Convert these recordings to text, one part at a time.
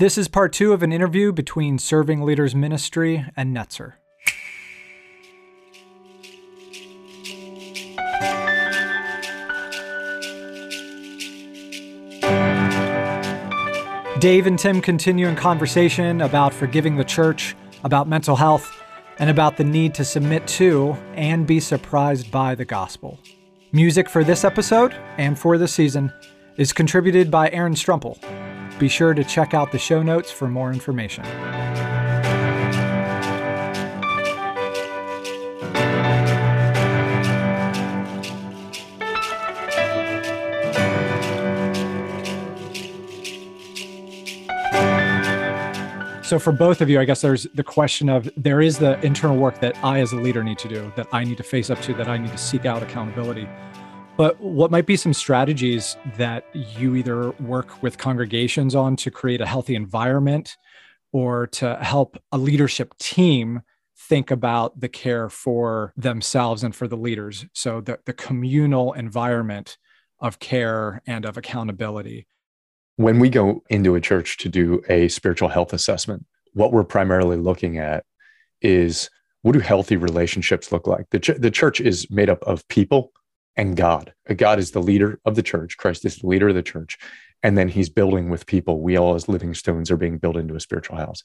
This is part two of an interview between Serving Leaders Ministry and Netzer. Dave and Tim continue in conversation about forgiving the church, about mental health, and about the need to submit to and be surprised by the gospel. Music for this episode and for the season is contributed by Aaron Strumpel. Be sure to check out the show notes for more information. So, for both of you, I guess there's the question of there is the internal work that I, as a leader, need to do, that I need to face up to, that I need to seek out accountability. But what might be some strategies that you either work with congregations on to create a healthy environment or to help a leadership team think about the care for themselves and for the leaders? So, the, the communal environment of care and of accountability. When we go into a church to do a spiritual health assessment, what we're primarily looking at is what do healthy relationships look like? The, ch- the church is made up of people and God. God is the leader of the church. Christ is the leader of the church. And then he's building with people. We all, as living stones, are being built into a spiritual house.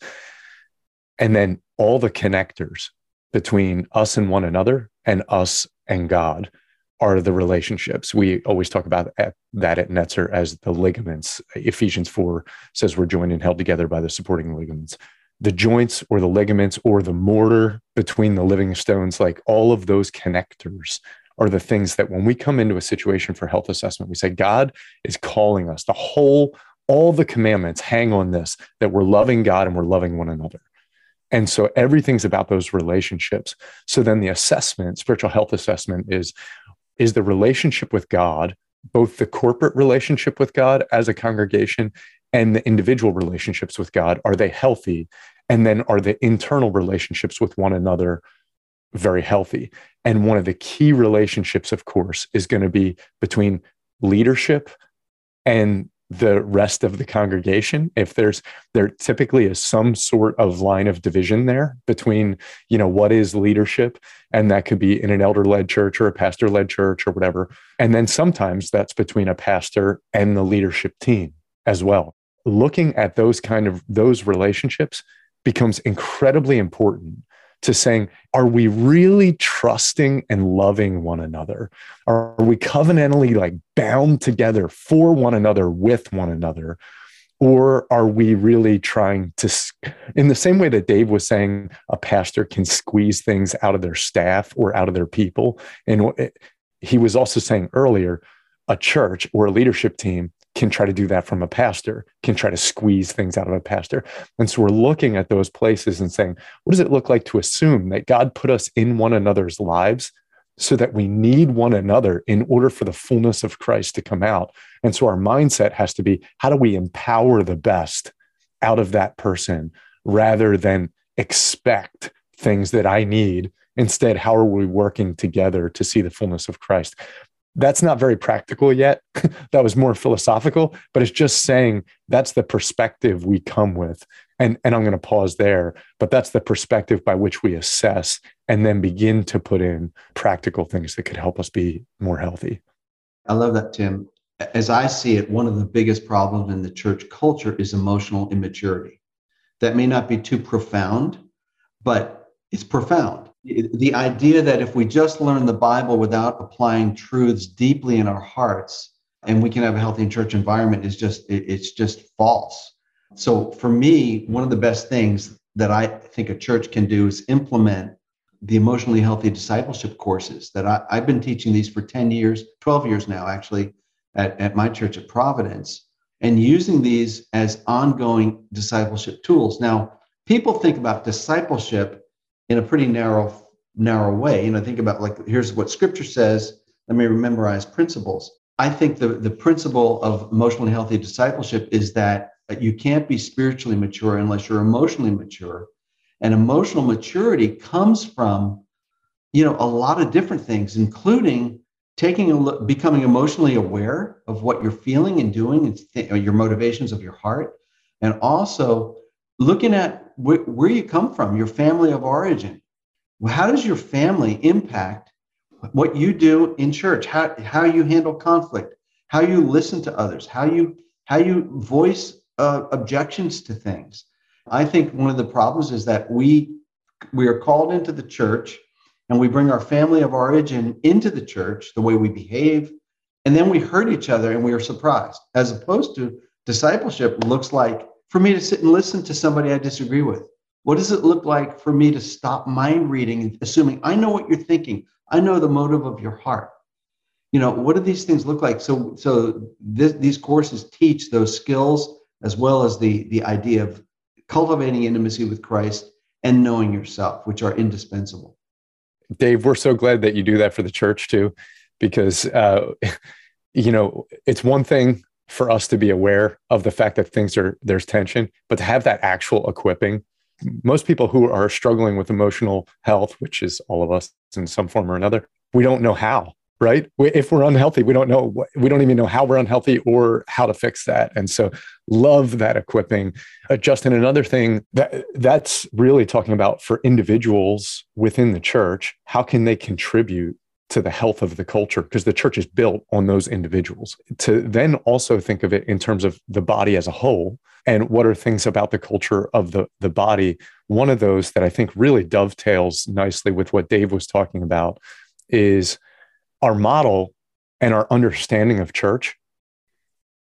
And then all the connectors between us and one another and us and God are the relationships. We always talk about that at Netzer as the ligaments. Ephesians 4 says we're joined and held together by the supporting ligaments. The joints or the ligaments or the mortar between the living stones, like all of those connectors are the things that when we come into a situation for health assessment, we say, God is calling us. The whole, all the commandments hang on this that we're loving God and we're loving one another. And so everything's about those relationships. So then the assessment, spiritual health assessment, is is the relationship with God, both the corporate relationship with God as a congregation and the individual relationships with God, are they healthy? And then are the internal relationships with one another very healthy. And one of the key relationships, of course, is going to be between leadership and the rest of the congregation. If there's there typically is some sort of line of division there between you know what is leadership and that could be in an elder led church or a pastor led church or whatever. And then sometimes that's between a pastor and the leadership team as well. Looking at those kind of those relationships becomes incredibly important to saying, are we really trusting and loving one another? Are we covenantally like bound together for one another with one another? Or are we really trying to, in the same way that Dave was saying, a pastor can squeeze things out of their staff or out of their people? And he was also saying earlier, a church or a leadership team can try to do that from a pastor, can try to squeeze things out of a pastor. And so we're looking at those places and saying, what does it look like to assume that God put us in one another's lives so that we need one another in order for the fullness of Christ to come out? And so our mindset has to be how do we empower the best out of that person rather than expect things that I need? Instead, how are we working together to see the fullness of Christ? That's not very practical yet. that was more philosophical, but it's just saying that's the perspective we come with. And, and I'm going to pause there, but that's the perspective by which we assess and then begin to put in practical things that could help us be more healthy. I love that, Tim. As I see it, one of the biggest problems in the church culture is emotional immaturity. That may not be too profound, but it's profound the idea that if we just learn the Bible without applying truths deeply in our hearts, and we can have a healthy church environment is just it's just false. So for me, one of the best things that I think a church can do is implement the emotionally healthy discipleship courses that I, have been teaching these for 10 years, 12 years now, actually, at, at my church at Providence, and using these as ongoing discipleship tools. Now, people think about discipleship in a pretty narrow narrow way. You know, think about like here's what Scripture says. Let me memorize principles. I think the the principle of emotionally healthy discipleship is that you can't be spiritually mature unless you're emotionally mature, and emotional maturity comes from you know a lot of different things, including taking a look, becoming emotionally aware of what you're feeling and doing, and th- your motivations of your heart, and also looking at wh- where you come from, your family of origin. How does your family impact what you do in church? How, how you handle conflict, how you listen to others, how you how you voice uh, objections to things. I think one of the problems is that we we are called into the church and we bring our family of origin into the church, the way we behave, and then we hurt each other and we are surprised. As opposed to discipleship looks like for me to sit and listen to somebody I disagree with. What does it look like for me to stop mind reading, assuming I know what you're thinking, I know the motive of your heart? You know, what do these things look like? So, so this, these courses teach those skills as well as the the idea of cultivating intimacy with Christ and knowing yourself, which are indispensable. Dave, we're so glad that you do that for the church too, because uh, you know it's one thing for us to be aware of the fact that things are there's tension, but to have that actual equipping. Most people who are struggling with emotional health, which is all of us in some form or another, we don't know how right? If we're unhealthy we don't know we don't even know how we're unhealthy or how to fix that. And so love that equipping. Uh, justin another thing that that's really talking about for individuals within the church how can they contribute to the health of the culture because the church is built on those individuals. To then also think of it in terms of the body as a whole and what are things about the culture of the, the body? One of those that i think really dovetails nicely with what dave was talking about is our model and our understanding of church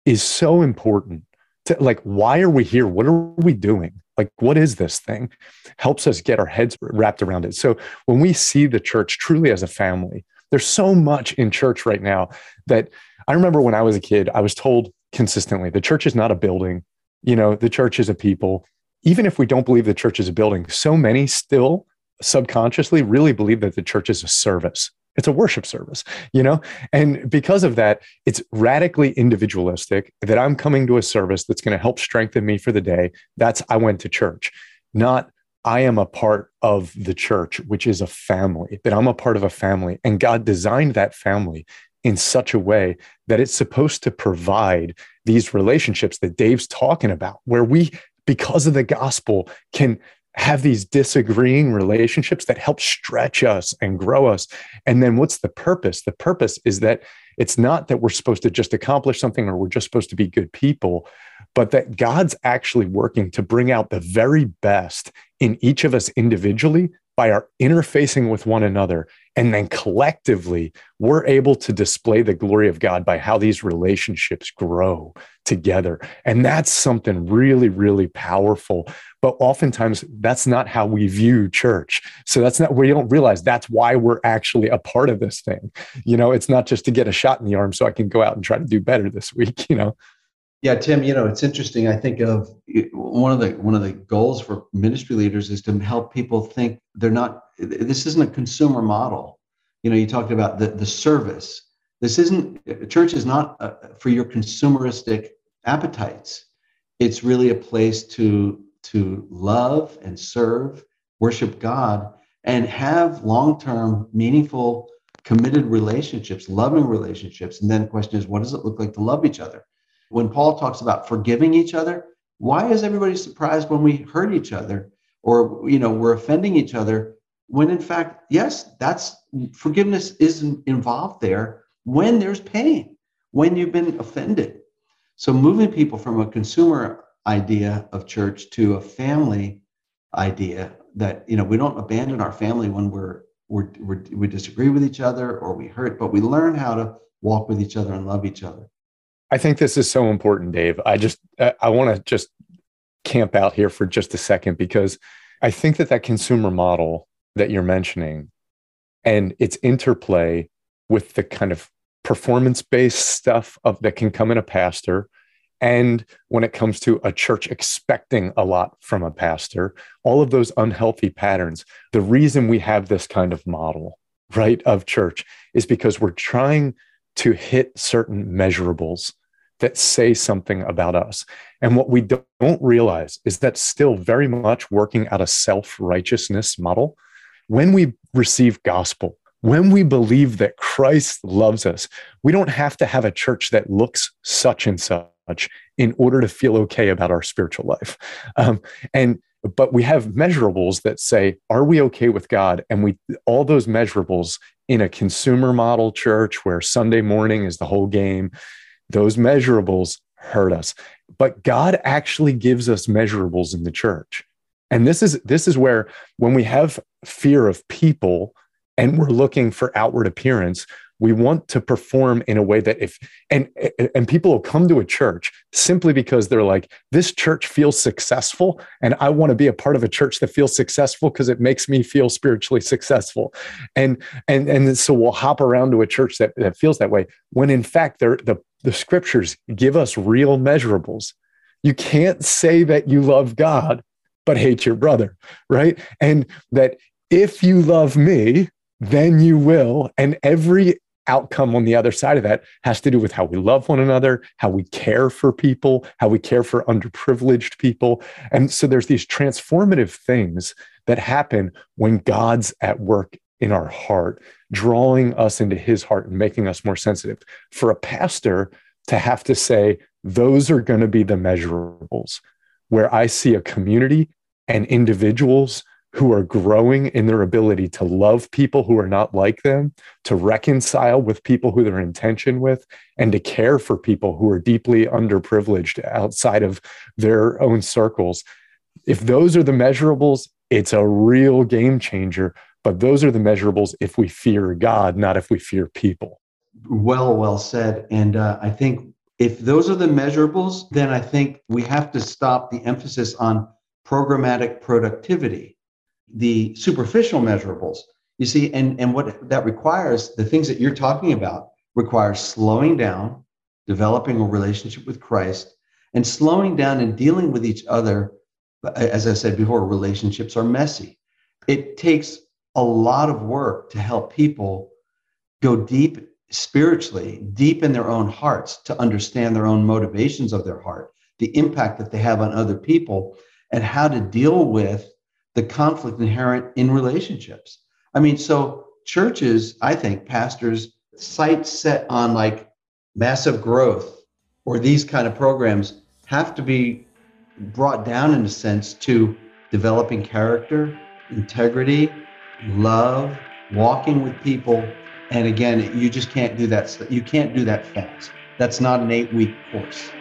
is so important to like why are we here? What are we doing? Like what is this thing? Helps us get our heads wrapped around it. So when we see the church truly as a family there's so much in church right now that i remember when i was a kid i was told consistently the church is not a building you know the church is a people. Even if we don't believe the church is a building so many still subconsciously really believe that the church is a service. It's a worship service you know? And because of that it's radically individualistic that i'm coming to a service that's going to help strengthen me for the day. That's i went to church not i am a part of the church which is a family that i'm a part of a family and god designed that family in such a way that it's supposed to provide these relationships that dave's talking about where we because of the gospel can have these disagreeing relationships that help stretch us and grow us. And then what's the purpose? The purpose is that it's not that we're supposed to just accomplish something or we're just supposed to be good people, but that God's actually working to bring out the very best in each of us individually by our interfacing with one another. And then collectively, we're able to display the glory of God by how these relationships grow together. And that's something really, really powerful. But oftentimes, that's not how we view church. So that's not, we don't realize that's why we're actually a part of this thing. You know, it's not just to get a shot in the arm so I can go out and try to do better this week, you know? Yeah, Tim, you know, it's interesting. I think of one of the one of the goals for ministry leaders is to help people think they're not this isn't a consumer model. You know, you talked about the the service. This isn't church is not uh, for your consumeristic appetites. It's really a place to to love and serve, worship God and have long-term meaningful committed relationships, loving relationships. And then the question is what does it look like to love each other? When Paul talks about forgiving each other, why is everybody surprised when we hurt each other or you know we're offending each other when in fact yes that's forgiveness is involved there when there's pain when you've been offended. So moving people from a consumer idea of church to a family idea that you know we don't abandon our family when we're, we're, we're we disagree with each other or we hurt but we learn how to walk with each other and love each other I think this is so important, Dave. I just I want to just camp out here for just a second because I think that that consumer model that you're mentioning and its interplay with the kind of performance based stuff of that can come in a pastor and when it comes to a church expecting a lot from a pastor all of those unhealthy patterns the reason we have this kind of model right of church is because we're trying to hit certain measurables that say something about us. And what we don't realize is that still very much working out a self righteousness model. When we receive gospel, when we believe that Christ loves us, we don't have to have a church that looks such and such. in order to feel okay about our spiritual life. Um, and but we have measurables that say, are we okay with God? And we all those measurables in a consumer model church where Sunday morning is the whole game, those measurables hurt us. But God actually gives us measurables in the church. And this is this is where when we have fear of people and we're looking for outward appearance, we want to perform in a way that if and and people will come to a church simply because they're like this church feels successful and i want to be a part of a church that feels successful because it makes me feel spiritually successful and and and so we'll hop around to a church that, that feels that way when in fact they're the the scriptures give us real measurables. You can't say that you love god but hate your brother right? And that if you love me then you will. And every outcome on the other side of that has to do with how we love one another, how we care for people, how we care for underprivileged people. And so there's these transformative things that happen when God's at work in our heart, drawing us into his heart and making us more sensitive. For a pastor to have to say, those are going to be the measurables, where I see a community and individuals who are growing in their ability to love people who are not like them, to reconcile with people who they're in tension with, and to care for people who are deeply underprivileged outside of their own circles. If those are the measurables, it's a real game changer. But those are the measurables if we fear God, not if we fear people. Well, well said. And uh, I think if those are the measurables, then I think we have to stop the emphasis on programmatic productivity the superficial measurables. You see, and, and what that requires, the things that you're talking about, requires slowing down, developing a relationship with Christ, and slowing down and dealing with each other. As I said before, relationships are messy. It takes a lot of work to help people go deep spiritually, deep in their own hearts, to understand their own motivations of their heart, the impact that they have on other people, and how to deal with the conflict inherent in relationships. I mean, so churches, I think, pastors, sights set on like massive growth or these kind of programs have to be brought down in a sense to developing character, integrity, love, walking with people. And again, you just can't do that. You can't do that fast. That's not an eight week course.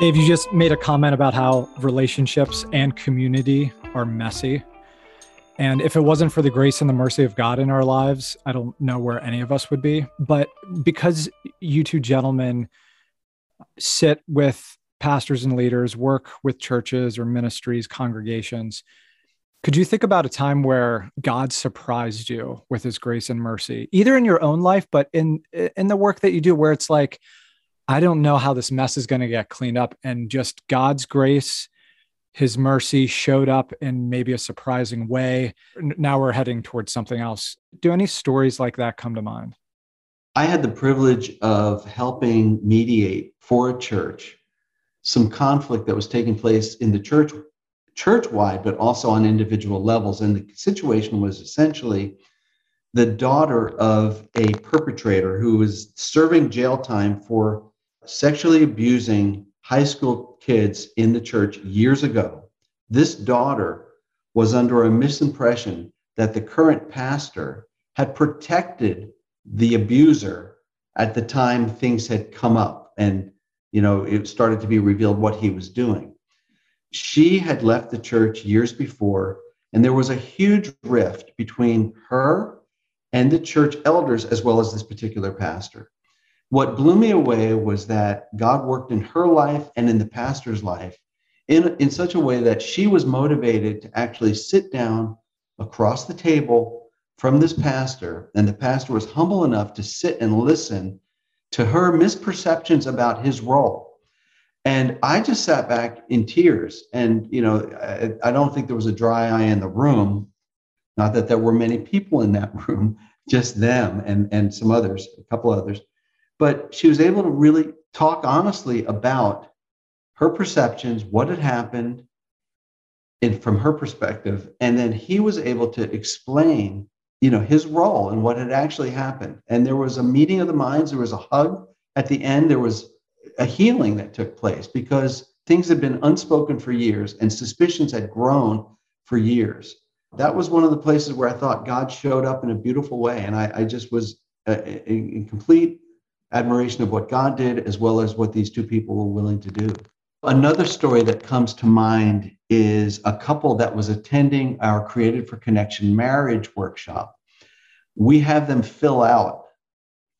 Dave, you just made a comment about how relationships and community are messy. And if it wasn't for the grace and the mercy of God in our lives, I don't know where any of us would be. But because you two gentlemen sit with pastors and leaders, work with churches or ministries, congregations, could you think about a time where God surprised you with his grace and mercy, either in your own life, but in in the work that you do, where it's like, I don't know how this mess is going to get cleaned up. And just God's grace, his mercy showed up in maybe a surprising way. Now we're heading towards something else. Do any stories like that come to mind? I had the privilege of helping mediate for a church some conflict that was taking place in the church, church wide, but also on individual levels. And the situation was essentially the daughter of a perpetrator who was serving jail time for sexually abusing high school kids in the church years ago. This daughter was under a misimpression that the current pastor had protected the abuser at the time things had come up and you know it started to be revealed what he was doing she had left the church years before and there was a huge rift between her and the church elders as well as this particular pastor what blew me away was that God worked in her life and in the pastor's life in, in such a way that she was motivated to actually sit down across the table from this pastor. And the pastor was humble enough to sit and listen to her misperceptions about his role. And I just sat back in tears. And, you know, I, I, don't think there was a dry eye in the room. Not that there were many people in that room, just them and, and some others, a couple others. But she was able to really talk honestly about her perceptions, what had happened, and from her perspective. And then he was able to explain you know his role and what had actually happened. And there was a meeting of the minds there was a hug. At the end there was a healing that took place because things had been unspoken for years and suspicions had grown for years. That was one of the places where i thought god showed up in a beautiful way. And i, I just was uh, in complete admiration of what god did as well as what these two people were willing to do another story that comes to mind is a couple that was attending our Created for Connection marriage workshop. We have them fill out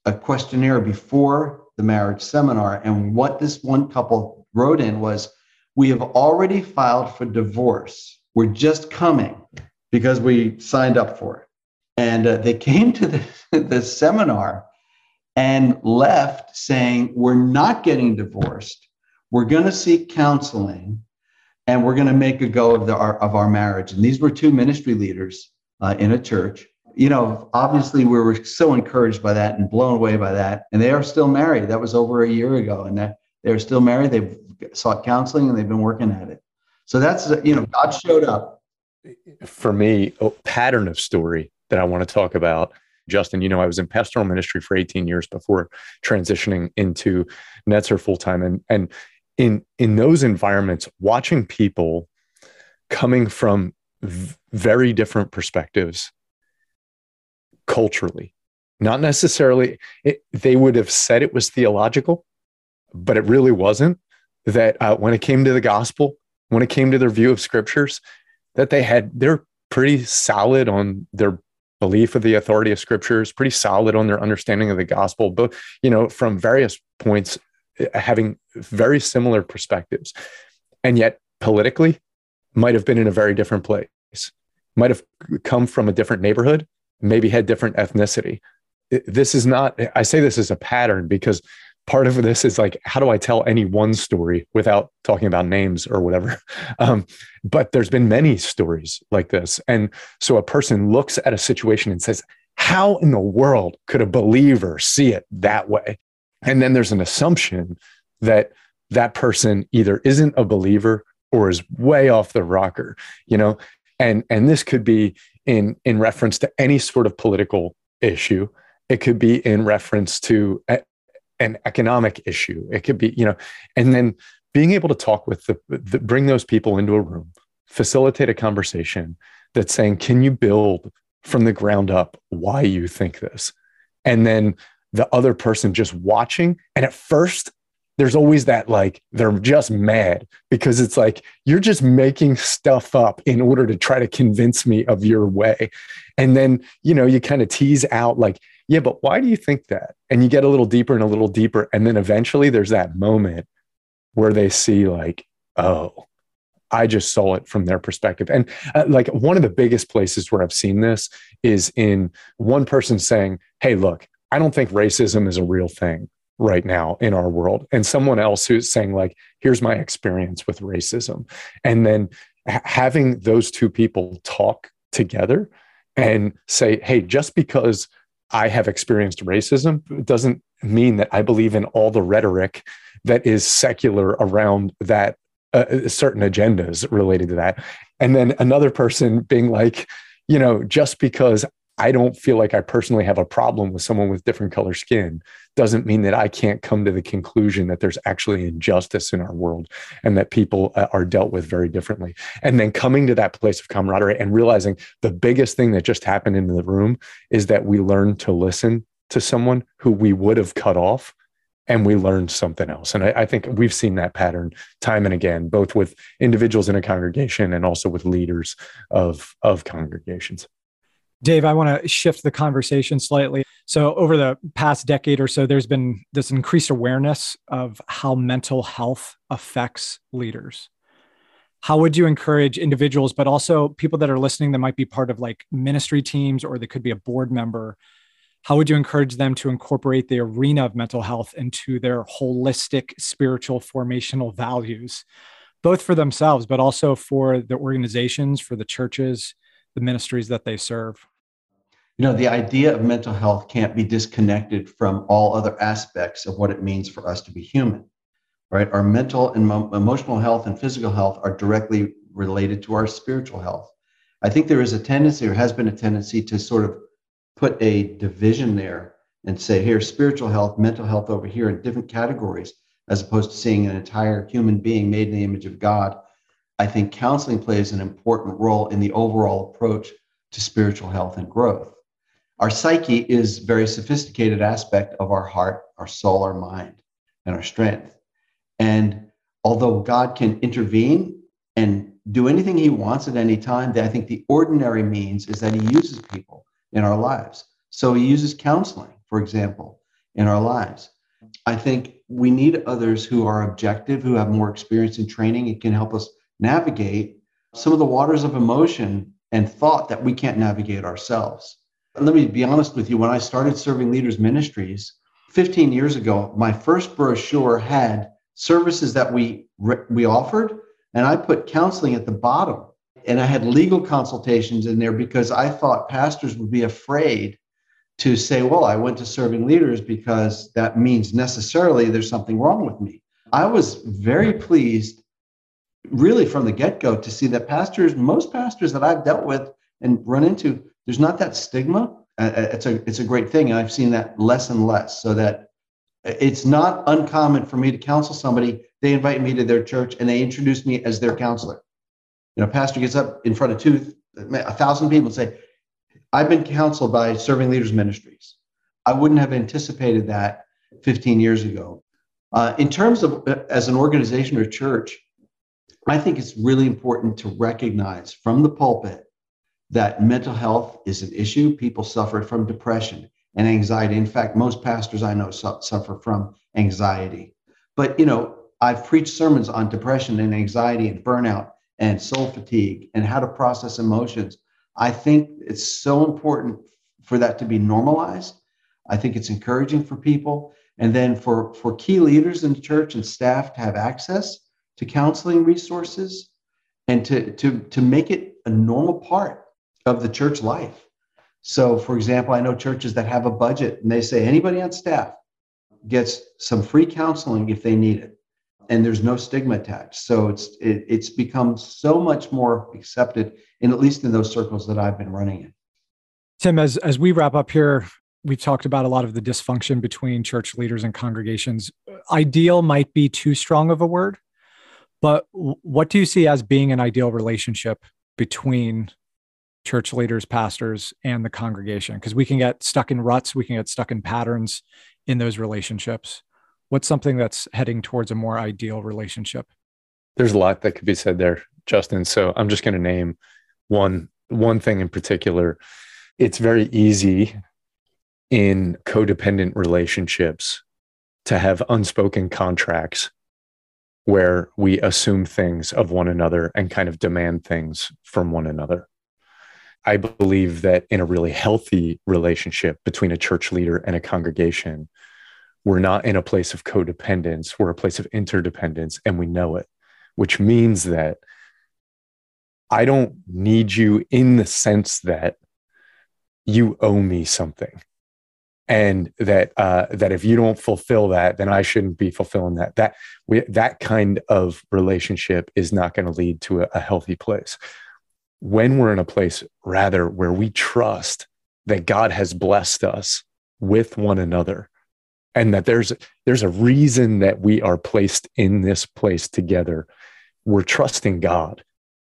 a questionnaire before the marriage seminar. And what this one couple wrote in was We have already filed for divorce. We're just coming because we signed up for it. And uh, they came to the, the seminar and left saying, We're not getting divorced. We're going to seek counseling and we're going to make a go of the our, of our marriage. And these were two ministry leaders uh, in a church. You know, obviously we were so encouraged by that and blown away by that. And they are still married. That was over a year ago, and that they're still married. They've sought counseling and they've been working at it. So that's you know, God showed up. For me, a pattern of story that I want to talk about. Justin, you know, I was in pastoral ministry for 18 years before transitioning into Netzer full time. And, and in in those environments watching people coming from v- very different perspectives culturally not necessarily it, they would have said it was theological but it really wasn't that uh, when it came to the gospel when it came to their view of scriptures that they had they're pretty solid on their belief of the authority of scriptures pretty solid on their understanding of the gospel but you know from various points eh, having very similar perspectives. And yet politically might have been in a very different place. Might have come from a different neighborhood maybe had different ethnicity. This is not i say this is a pattern because part of this is like how do i tell any one story without talking about names or whatever um, but there's been many stories like this and so a person looks at a situation and says how in the world could a believer see it that way and then there's an assumption that that person either isn't a believer or is way off the rocker, you know? And and this could be in in reference to any sort of political issue. It could be in reference to an economic issue. It could be, you know, and then being able to talk with the, the bring those people into a room, facilitate a conversation that's saying, can you build from the ground up why you think this? And then the other person just watching. And at first, there's always that like they're just mad because it's like you're just making stuff up in order to try to convince me of your way. And then, you know, you kind of tease out like, yeah, but why do you think that? And you get a little deeper and a little deeper. And then eventually there's that moment where they see like, oh, I just saw it from their perspective. And uh, like one of the biggest places where I've seen this is in one person saying, Hey, look, I don't think racism is a real thing right now in our world. And someone else who's saying, like, here's my experience with racism. And then ha- having those two people talk together and say, hey, just because I have experienced racism doesn't mean that I believe in all the rhetoric that is secular around that uh, certain agendas related to that. And then another person being like, you know, just because I don't feel like I personally have a problem with someone with different color skin doesn't mean that I can't come to the conclusion that there's actually injustice in our world and that people uh, are dealt with very differently. And then coming to that place of camaraderie and realizing the biggest thing that just happened in the room is that we learned to listen to someone who we would have cut off and we learned something else. And I, I, think we've seen that pattern time and again, both with individuals in a congregation and also with leaders of, of congregations. Dave, I want to shift the conversation slightly. So, over the past decade or so, there's been this increased awareness of how mental health affects leaders. How would you encourage individuals, but also people that are listening that might be part of like ministry teams or they could be a board member how would you encourage them to incorporate the arena of mental health into their holistic spiritual formational values both for themselves but also for the organizations for the churches the ministries that they serve you know the idea of mental health can't be disconnected from all other aspects of what it means for us to be human right? Our mental and mo- emotional health and physical health are directly related to our spiritual health. I think there is a tendency or has been a tendency to sort of put a division there and say here spiritual health mental health over here in different categories as opposed to seeing an entire human being made in the image of god. I think counseling plays an important role in the overall approach to spiritual health and growth our psyche is a very sophisticated aspect of our heart our soul our mind and our strength and although god can intervene and do anything he wants at any time i think the ordinary means is that he uses people in our lives. So he uses counseling, for example, in our lives. I think we need others who are objective, who have more experience and training and can help us navigate some of the waters of emotion and thought that we can't navigate ourselves. Let me be honest with you when I started serving leaders ministries 15 years ago, my first brochure had services that we we offered and I put counseling at the bottom and I had legal consultations in there because I thought pastors would be afraid to say, well, I went to serving leaders because that means necessarily there's something wrong with me. I was very pleased, really from the get go, to see that pastors, most pastors that I've dealt with and run into, there's not that stigma. Uh, uh, it's a it's a great thing, and I've seen that less and less. So that it's not uncommon for me to counsel somebody. They invite me to their church and they introduce me as their counselor. You know, pastor gets up in front of two, a thousand people and say, I've been counseled by Serving Leaders Ministries. I wouldn't have anticipated that 15 years ago. Uh, in terms of uh, as an organization or church, I think it's really important to recognize from the pulpit that mental health is an issue. People suffer from depression and anxiety. In fact, most pastors I know su- suffer from anxiety. But, you know, I've preached sermons on depression and anxiety and burnout and soul fatigue and how to process emotions. I think it's so important for that to be normalized. I think it's encouraging for people. And then for, for key leaders in the church and staff to have access to counseling resources and to, to, to make it a normal part of the church life. So, for example, I know churches that have a budget and they say anybody on staff gets some free counseling if they need it and there's no stigma attached. So it's it, it's become so much more accepted, in at least in those circles that I've been running in. Tim, as as we wrap up here, we've talked about a lot of the dysfunction between church leaders and congregations. Ideal might be too strong of a word, but what do you see as being an ideal relationship between church leaders, pastors, and the congregation? Because we can get stuck in ruts, we can get stuck in patterns in those relationships what's something that's heading towards a more ideal relationship there's a lot that could be said there justin so i'm just going to name one one thing in particular it's very easy in codependent relationships to have unspoken contracts where we assume things of one another and kind of demand things from one another. I believe that in a really healthy relationship between a church leader and a congregation, we're not in a place of codependence, we're a place of interdependence, and we know it, which means that I don't need you in the sense that you owe me something. And that uh, that if you don't fulfill that, then I shouldn't be fulfilling that. That we, that kind of relationship is not going to lead to a, a healthy place. When we're in a place rather where we trust that God has blessed us with one another, and that there's there's a reason that we are placed in this place together we're trusting god.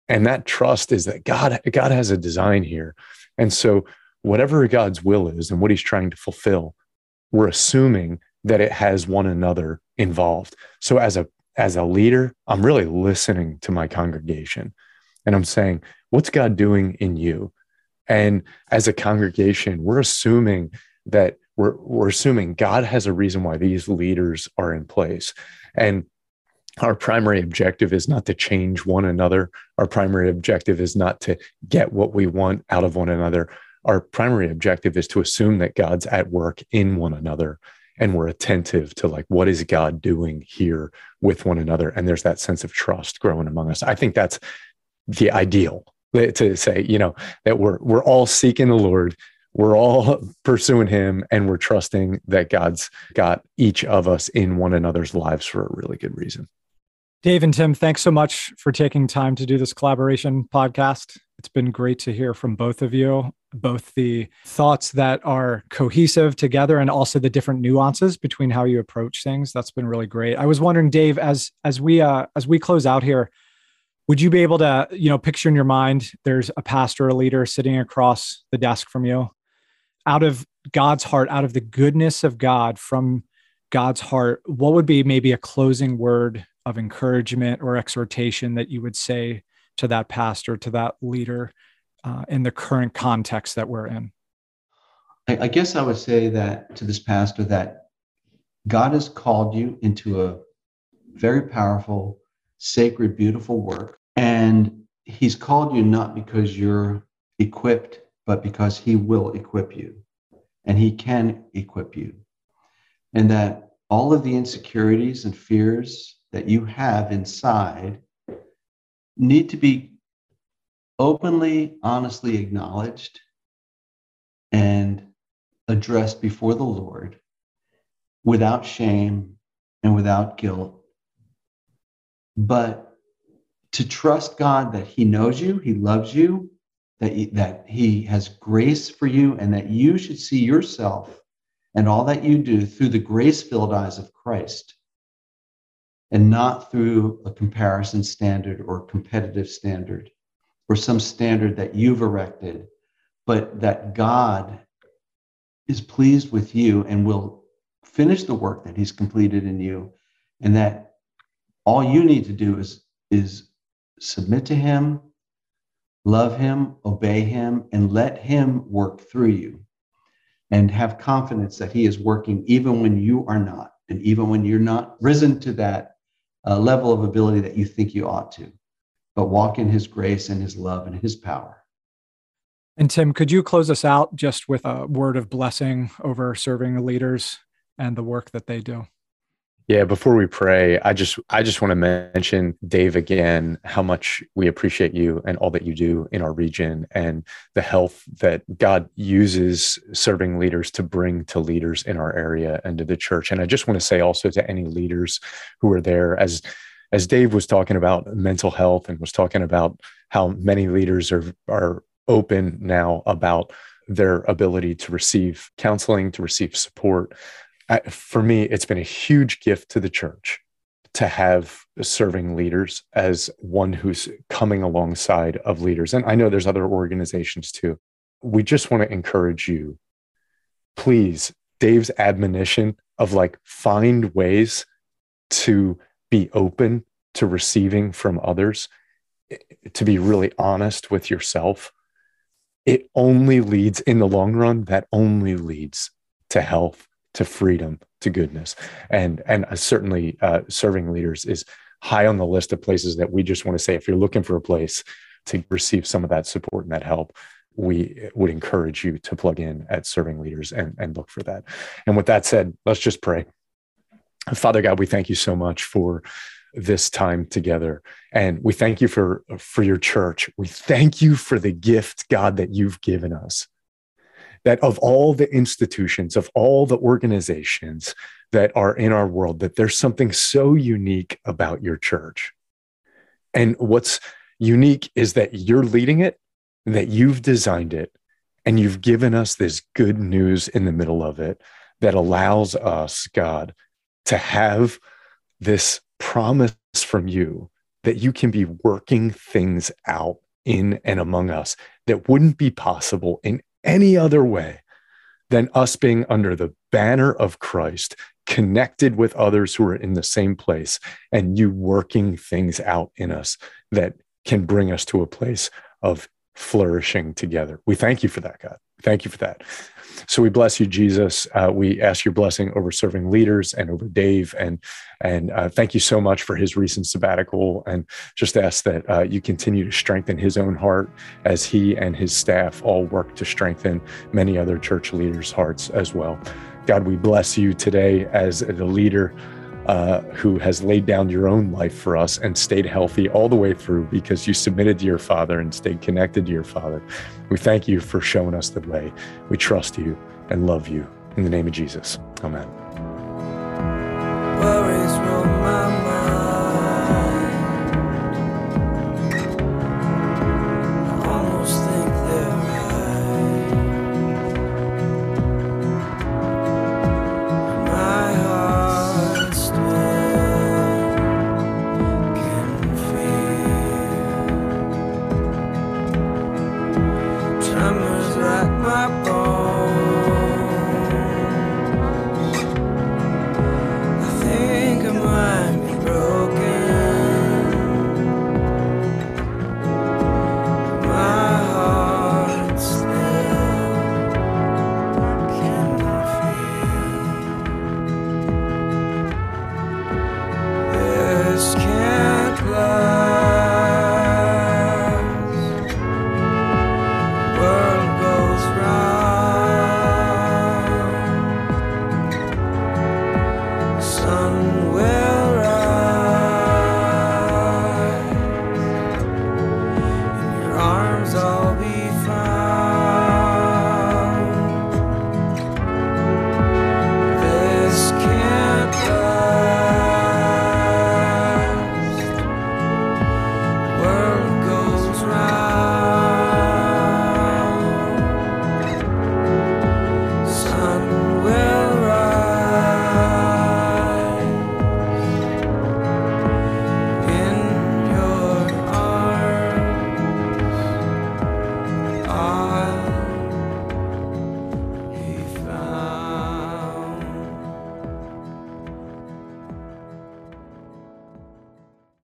And that trust is that god god has a design here. And so whatever god's will is and what he's trying to fulfill we're assuming that it has one another involved. So as a as a leader i'm really listening to my congregation and i'm saying what's god doing in you and as a congregation we're assuming that we're, we're assuming God has a reason why these leaders are in place. And our primary objective is not to change one another. Our primary objective is not to get what we want out of one another. our primary objective is to assume that God's at work in one another and we're attentive to like what is God doing here with one another and there's that sense of trust growing among us. I think that's the ideal to say, you know, that we're we're all seeking the Lord, we're all pursuing him and we're trusting that God's got each of us in one another's lives for a really good reason. Dave and Tim, thanks so much for taking time to do this collaboration podcast. It's been great to hear from both of you, both the thoughts that are cohesive together and also the different nuances between how you approach things. That's been really great. I was wondering, Dave, as as we uh, as we close out here, would you be able to, you know, picture in your mind there's a pastor, a leader sitting across the desk from you, out of God's heart, out of the goodness of God from God's heart, what would be maybe a closing word of encouragement or exhortation that you would say to that pastor, to that leader uh, in the current context that we're in? I, I guess I would say that to this pastor that God has called you into a very powerful, sacred, beautiful work. And he's called you not because you're equipped, but because he will equip you and he can equip you. And that all of the insecurities and fears that you have inside need to be openly, honestly acknowledged and addressed before the Lord without shame and without guilt. But to trust God that He knows you, He loves you, that he, that He has grace for you, and that you should see yourself and all that you do through the grace filled eyes of Christ and not through a comparison standard or competitive standard or some standard that you've erected, but that God is pleased with you and will finish the work that He's completed in you, and that all you need to do is, is submit to Him, love Him, obey Him, and let Him work through you. And have confidence that He is working even when you are not, and even when you're not risen to that uh, level of ability that you think you ought to, but walk in his grace and his love and his power. And Tim, could you close us out just with a word of blessing over serving leaders and the work that they do? Yeah, before we pray, I just I just want to mention Dave again how much we appreciate you and all that you do in our region and the health that God uses serving leaders to bring to leaders in our area and to the church. And I just want to say also to any leaders who are there as as Dave was talking about mental health and was talking about how many leaders are are open now about their ability to receive counseling, to receive support for me, it's been a huge gift to the church to have serving leaders as one who's coming alongside of leaders. And I know there's other organizations too. We just want to encourage you, please, Dave's admonition of like find ways to be open to receiving from others, eh, to be really honest with yourself. It only leads in the long run, that only leads to health to freedom to goodness. And and uh, certainly uh, serving leaders is high on the list of places that we just want to say if you're looking for a place to receive some of that support and that help we would encourage you to plug in at serving leaders and, and look for that. And with that said let's just pray. Father god we thank you so much for this time together. And we thank you for for your church. We thank you for the gift god that you've given us that of all the institutions, of all the organizations that are in our world, that there's something so unique about your church. And what's unique is that you're leading it, that you've designed it, and you've given us this good news in the middle of it that allows us, God, to have this promise from you that you can be working things out in and among us that wouldn't be possible in any other way than us being under the banner of Christ, connected with others who are in the same place, and you working things out in us that can bring us to a place of flourishing together. We thank you for that, God. Thank you for that. So we bless you, Jesus. Uh, we ask your blessing over serving leaders and over Dave, and and uh, thank you so much for his recent sabbatical. And just ask that uh, you continue to strengthen his own heart as he and his staff all work to strengthen many other church leaders' hearts as well. God, we bless you today as the leader uh, who has laid down your own life for us and stayed healthy all the way through because you submitted to your Father and stayed connected to your Father. We thank you for showing us the way. We trust you and love you. In the name of Jesus, amen.